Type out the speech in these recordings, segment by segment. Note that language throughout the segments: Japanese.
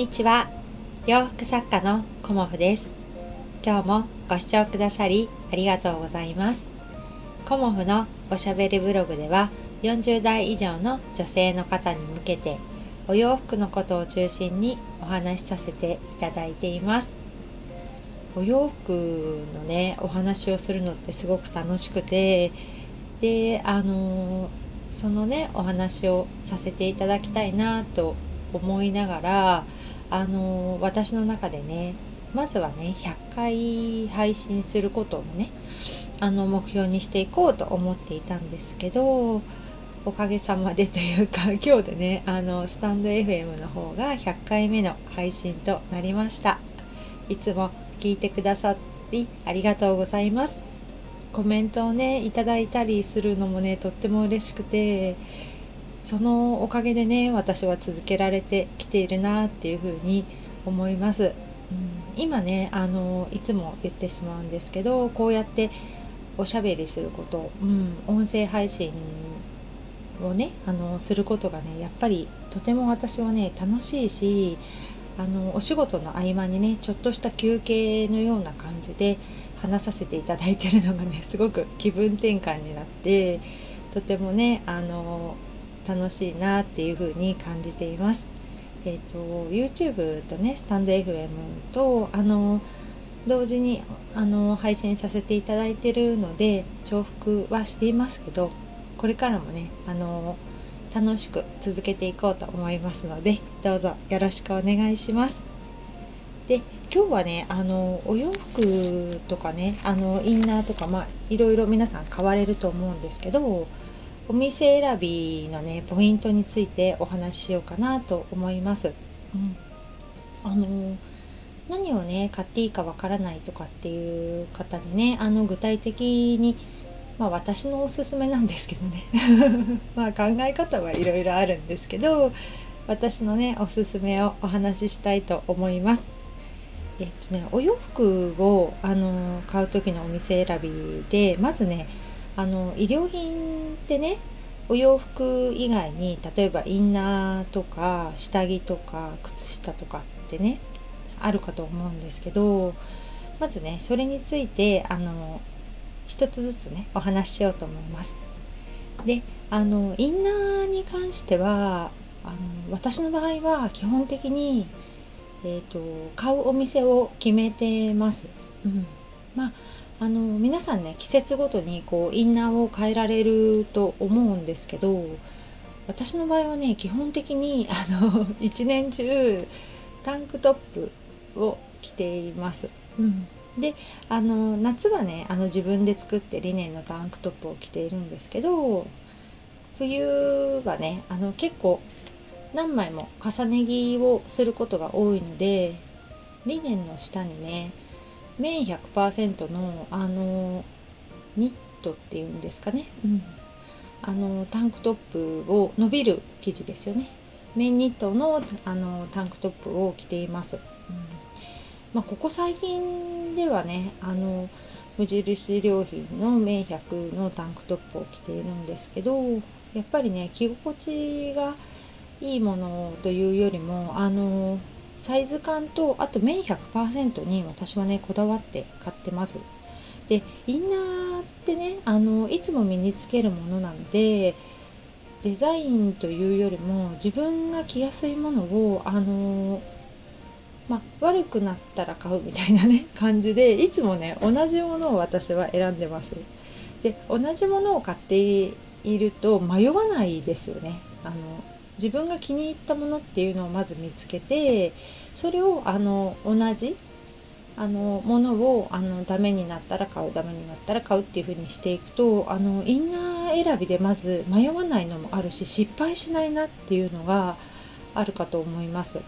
にちは。洋服作家のコモフです。今日もご視聴くださりありがとうございます。コモフのおしゃべりブログでは40代以上の女性の方に向けてお洋服のことを中心にお話しさせていただいています。お洋服のねお話をするのってすごく楽しくてであのそのねお話をさせていただきたいなと思いながらあの私の中でねまずはね100回配信することをねあの目標にしていこうと思っていたんですけどおかげさまでというか 今日でねあのスタンド FM の方が100回目の配信となりました。いつも聞いてくださりありがとうございます。コメントをねいただいたりするのもねとっても嬉しくてそのおかげでね私は続けられてきているなっていうふうに思います、うん、今ねあのいつも言ってしまうんですけどこうやっておしゃべりすること、うん、音声配信をねあのすることがねやっぱりとても私はね楽しいしあのお仕事の合間にねちょっとした休憩のような感じで話させていただいてるのがねすごく気分転換になってとてもねあの楽しいなっていう風に感じています。えーと、YouTube とねスタンド FM とあの同時にあの配信させていただいてるので重複はしていますけどこれからもねあの楽しく続けていこうと思いますのでどうぞよろしくお願いします。で今日はねあのお洋服とかねあのインナーとかまあいろいろ皆さん買われると思うんですけどお店選びのねポイントについてお話ししようかなと思います。うん、あの何をね買っていいかわからないとかっていう方にねあの具体的にまあ私のおすすめなんですけどね まあ考え方はいろいろあるんですけど私のねおすすめをお話ししたいと思います。えっとねお洋服をあの買う時のお店選びでまずねあの衣料品ってねお洋服以外に例えばインナーとか下着とか靴下とかってねあるかと思うんですけどまずねそれについてあの一つずつねお話ししようと思います。であのインナーに関してはあの私の場合は基本的に、えーと、と買うお店を決めてます。うん、まああの皆さんね季節ごとにこうインナーを変えられると思うんですけど私の場合はね基本的にあの 一年中タンクトップを着ています。うん、であの夏はねあの自分で作ってリネンのタンクトップを着ているんですけど冬はねあの結構何枚も重ね着をすることが多いのでリネンの下にね綿100%のあのニットっていうんですかね、うん、あのタンクトップを伸びる生地ですよね。綿ニットのあのタンクトップを着ています、うん。まあ、ここ最近ではねあの無印良品の綿100のタンクトップを着ているんですけどやっぱりね着心地がいいものというよりもあのサイズ感とあと綿100%に私はねこだわって買ってます。でインナーってねあのいつも身につけるものなのでデザインというよりも自分が着やすいものをあのまあ、悪くなったら買うみたいなね 感じでいつもね同じものを私は選んでます。で同じものを買っていると迷わないですよね。あの自分が気に入ったものっていうのをまず見つけてそれをあの同じあのものをあのダメになったら買うダメになったら買うっていう風にしていくとあのインナー選びでまず迷わないのもあるし失敗しないなっていうのがあるかと思います。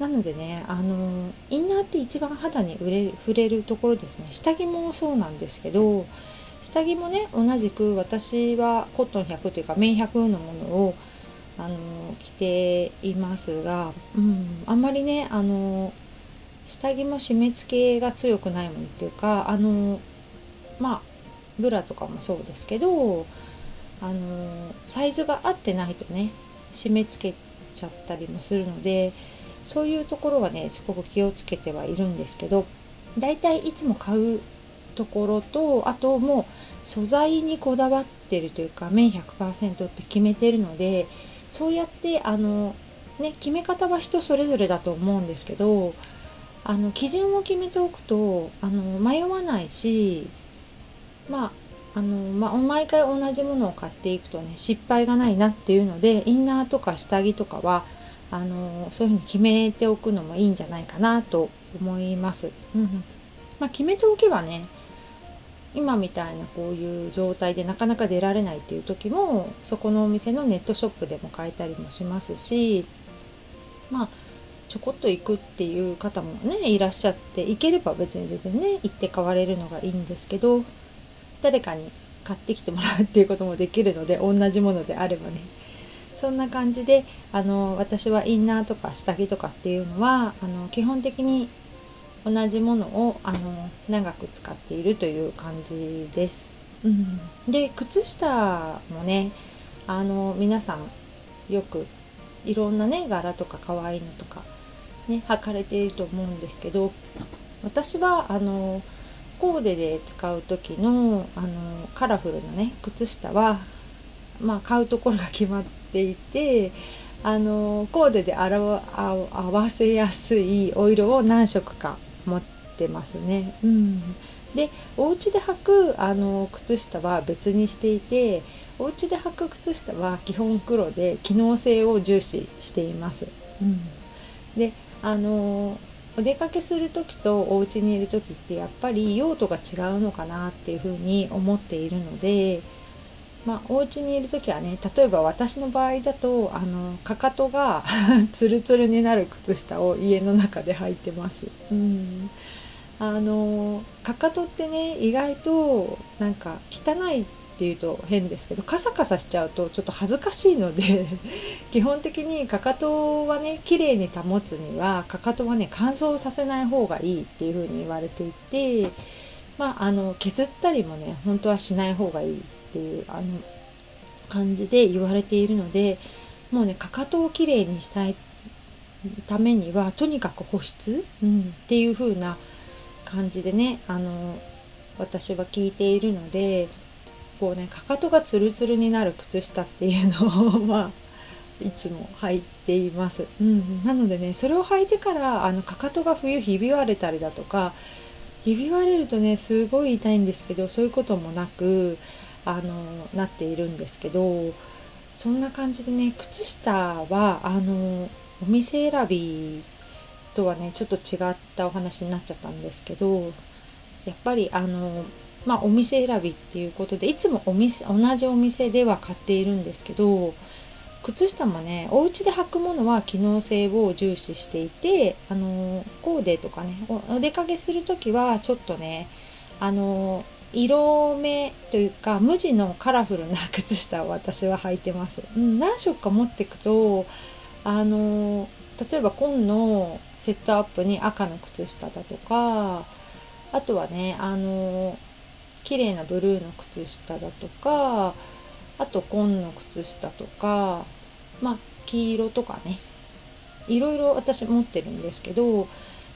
なのでねあのインナーって一番肌に触れるところですね下着もそうなんですけど下着もね同じく私はコットン100というか綿100のものをあの着ていますが、うん、あんまりねあの下着も締め付けが強くないものっていうかあのまあブラとかもそうですけどあのサイズが合ってないとね締め付けちゃったりもするのでそういうところはねすごく気をつけてはいるんですけどだいたいいつも買うところとあともう素材にこだわってるというか綿100%って決めてるのでそうやってあのね決め方は人それぞれだと思うんですけどあの基準を決めておくとあの迷わないしまああの、まあ、毎回同じものを買っていくとね失敗がないなっていうのでインナーとか下着とかはあのそういうふうに決めておくのもいいんじゃないかなと思います。うんまあ、決めておけばね今みたいなこういう状態でなかなか出られないっていう時もそこのお店のネットショップでも買えたりもしますしまあちょこっと行くっていう方もねいらっしゃって行ければ別に全然ね行って買われるのがいいんですけど誰かに買ってきてもらうっていうこともできるので同じものであればね。そんな感じであの私はインナーとか下着とかっていうのはあの基本的に同じものをあの長く使っているという感じです。うん、で靴下もねあの皆さんよくいろんなね柄とか可愛いのとかね履かれていると思うんですけど私はあのコーデで使う時のあのカラフルなね靴下は、まあ、買うところが決まっていてあのコーデで合わせやすいお色を何色か持ってますね。うん、でお家で履くあの靴下は別にしていてお家で履く靴下は基本黒で機能性を重視しています。うん、であのお出かけする時とお家にいる時ってやっぱり用途が違うのかなっていうふうに思っているので、まあ、お家にいる時はね例えば私の場合だとあのかかとが ツルツルになる靴下を家の中で履いてます。うんあのかかとってね意外となんか汚いっていうと変ですけどカサカサしちゃうとちょっと恥ずかしいので 基本的にかかとはね綺麗に保つにはかかとはね乾燥させない方がいいっていうふうに言われていてまああの削ったりもね本当はしない方がいいっていうあの感じで言われているのでもうねかかとをきれいにしたいためにはとにかく保湿、うん、っていう風な感じでねあの私は聞いているのでこうねかかとがツルツルになる靴下っていうのを まあいつも履いています、うん、なのでねそれを履いてからあのかかとが冬ひび割れたりだとかひび割れるとねすごい痛いんですけどそういうこともなくあのなっているんですけどそんな感じでね靴下はあのお店選びとはねちょっと違ったお話になっちゃったんですけどやっぱりあのまあ、お店選びっていうことでいつもお店同じお店では買っているんですけど靴下もねお家で履くものは機能性を重視していてあのコーデとかねお出かけする時はちょっとねあの色目というか無地のカラフルな靴下を私は履いてます。うん、何色か持っていくとあの例えば紺のセットアップに赤の靴下だとかあとはねあの綺麗なブルーの靴下だとかあと紺の靴下とかまあ黄色とかねいろいろ私持ってるんですけど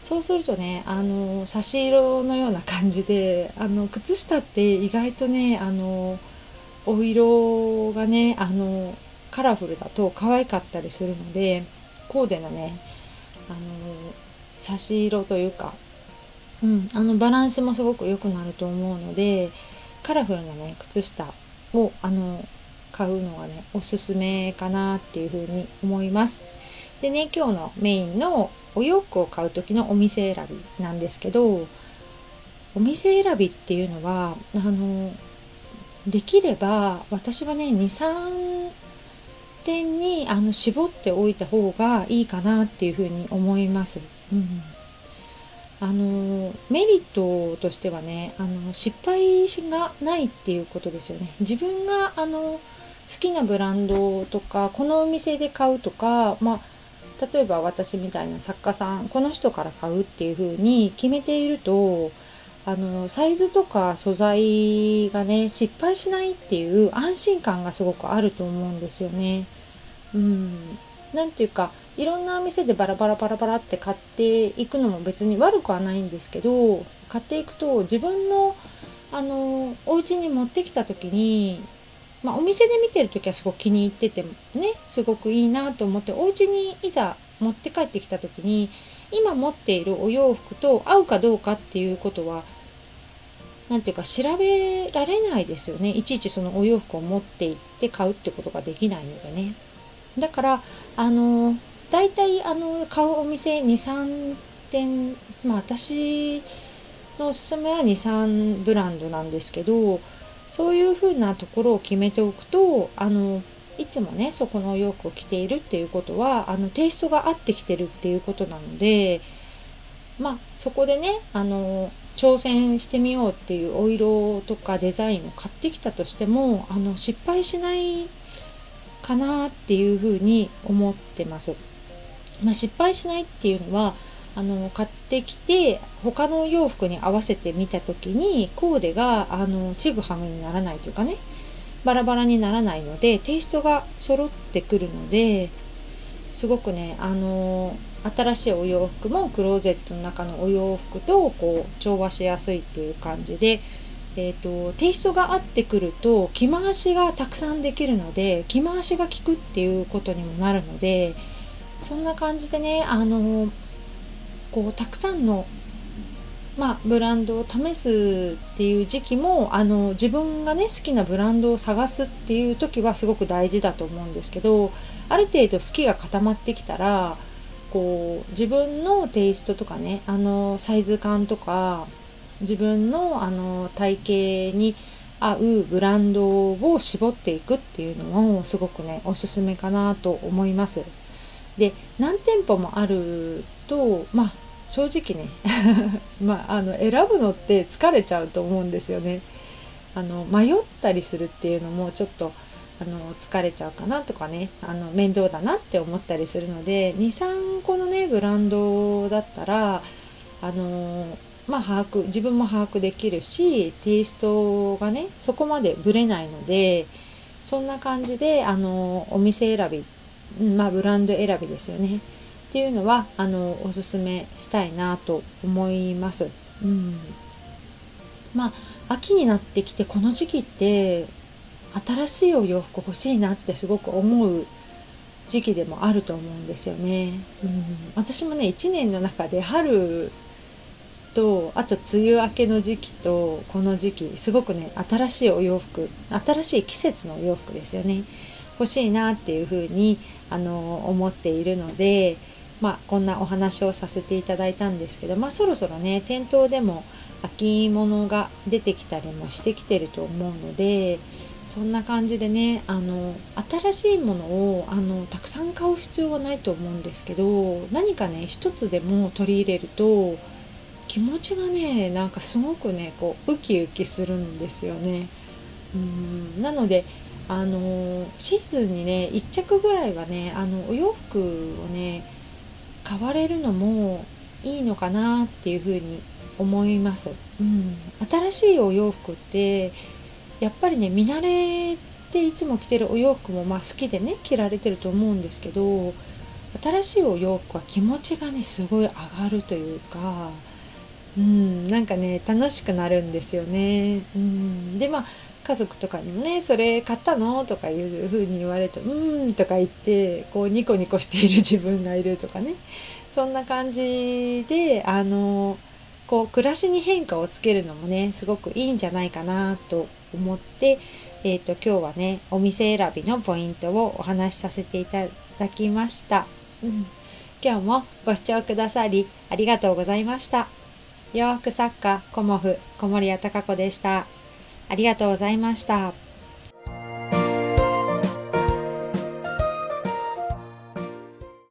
そうするとねあの差し色のような感じであの靴下って意外とねあのお色がねあのカラフルだと可愛かったりするのでコーデのねあの差し色というかうん、あのバランスもすごく良くなると思うのでカラフルなね靴下をあの買うのがねおすすめかなっていうふうに思います。でね今日のメインのお洋服を買う時のお店選びなんですけどお店選びっていうのはあのできれば私はね23点にあの絞っておいた方がいいかなっていうふうに思います。うんあのメリットとしてはねあの失敗がないっていうことですよね自分があの好きなブランドとかこのお店で買うとか、まあ、例えば私みたいな作家さんこの人から買うっていう風に決めているとあのサイズとか素材がね失敗しないっていう安心感がすごくあると思うんですよね。うん、なていうかいろんな店でバラバラバラバラって買っていくのも別に悪くはないんですけど買っていくと自分のあのお家に持ってきた時に、まあ、お店で見てる時はすごく気に入っててねすごくいいなと思ってお家にいざ持って帰ってきた時に今持っているお洋服と合うかどうかっていうことは何ていうか調べられないですよね。いちいちそのお洋服を持って行って買うってことができないのでね。だからあの大体あの買うお店23点まあ私のおすすめは23ブランドなんですけどそういうふうなところを決めておくとあのいつもねそこの洋服を着ているっていうことはあのテイストが合ってきてるっていうことなのでまあそこでねあの挑戦してみようっていうお色とかデザインを買ってきたとしてもあの失敗しないかなっていうふうに思ってます。まあ、失敗しないっていうのはあの買ってきて他の洋服に合わせてみた時にコーデがあのちぐはぐにならないというかねバラバラにならないのでテイストが揃ってくるのですごくねあの新しいお洋服もクローゼットの中のお洋服とこう調和しやすいっていう感じで、えーと、テイストが合ってくると着回しがたくさんできるので着回しが効くっていうことにもなるのでそんな感じでねあのこうたくさんのまあ、ブランドを試すっていう時期もあの自分がね好きなブランドを探すっていう時はすごく大事だと思うんですけどある程度好きが固まってきたらこう自分のテイストとかねあのサイズ感とか自分のあの体型に合うブランドを絞っていくっていうのもすごくねおすすめかなと思います。で何店舗もあるとまあ正直ね。まあ、あの選ぶのって疲れちゃうと思うんですよね。あの迷ったりするっていうのもちょっとあの疲れちゃうかなとかね。あの面倒だなって思ったりするので23個のねブランドだったらあのまあ把握自分も把握できるしテイストがねそこまでぶれないのでそんな感じであのお店選びまあブランド選びですよね。っていうのはあのおすすめしたいなと思います。うん、まあ秋になってきてこの時期って新しいお洋服欲しいなってすごく思う時期でもあると思うんですよね。うん、私もね1年の中で春とあと梅雨明けの時期とこの時期すごくね新しいお洋服新しい季節のお洋服ですよね欲しいなっていうふうにあの思っているのでまあ、こんなお話をさせていただいたんですけど、まあ、そろそろね店頭でも秋物が出てきたりもしてきてると思うのでそんな感じでねあの新しいものをあのたくさん買う必要はないと思うんですけど何かね一つでも取り入れると気持ちがねなんかすごくねこうウキウキするんですよね。うんなのであのシーズンにね1着ぐらいはねあのお洋服をね買われるのもいいのかなっていうふうに思います、うん、新しいお洋服ってやっぱりね見慣れていつも着てるお洋服もまあ好きでね着られてると思うんですけど新しいお洋服は気持ちがねすごい上がるというかうんなんかね楽しくなるんですよね。うん、でまあ家族とかにもね「それ買ったの?」とかいうふうに言われると「うん」とか言ってこうニコニコしている自分がいるとかねそんな感じであのこう暮らしに変化をつけるのもねすごくいいんじゃないかなと思って、えーと、今日はねお店選びのポイントをお話しさせていただきました。うん、今日もご視聴くださりありがとうございました。洋服作家コモフ小森屋隆子でした。ありがとうございました。